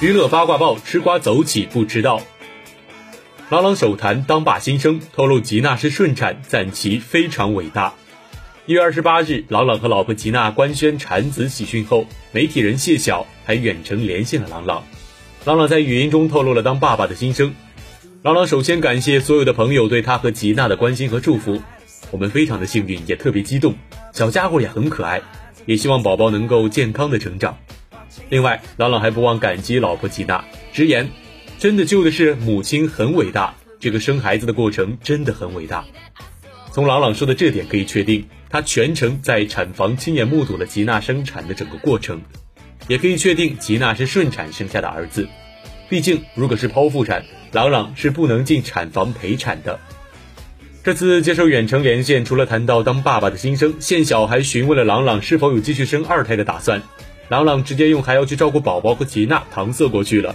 娱乐八卦报，吃瓜走起不迟到。郎朗首谈当爸心声，透露吉娜是顺产，赞其非常伟大。一月二十八日，郎朗和老婆吉娜官宣产子喜讯后，媒体人谢晓还远程连线了郎朗。郎朗在语音中透露了当爸爸的心声。郎朗首先感谢所有的朋友对他和吉娜的关心和祝福，我们非常的幸运，也特别激动。小家伙也很可爱，也希望宝宝能够健康的成长。另外，朗朗还不忘感激老婆吉娜，直言：“真的救的是母亲很伟大，这个生孩子的过程真的很伟大。”从朗朗说的这点可以确定，他全程在产房亲眼目睹了吉娜生产的整个过程，也可以确定吉娜是顺产生下的儿子。毕竟，如果是剖腹产，朗朗是不能进产房陪产的。这次接受远程连线，除了谈到当爸爸的心声，线小还询问了朗朗是否有继续生二胎的打算。朗朗直接用还要去照顾宝宝和吉娜搪塞过去了。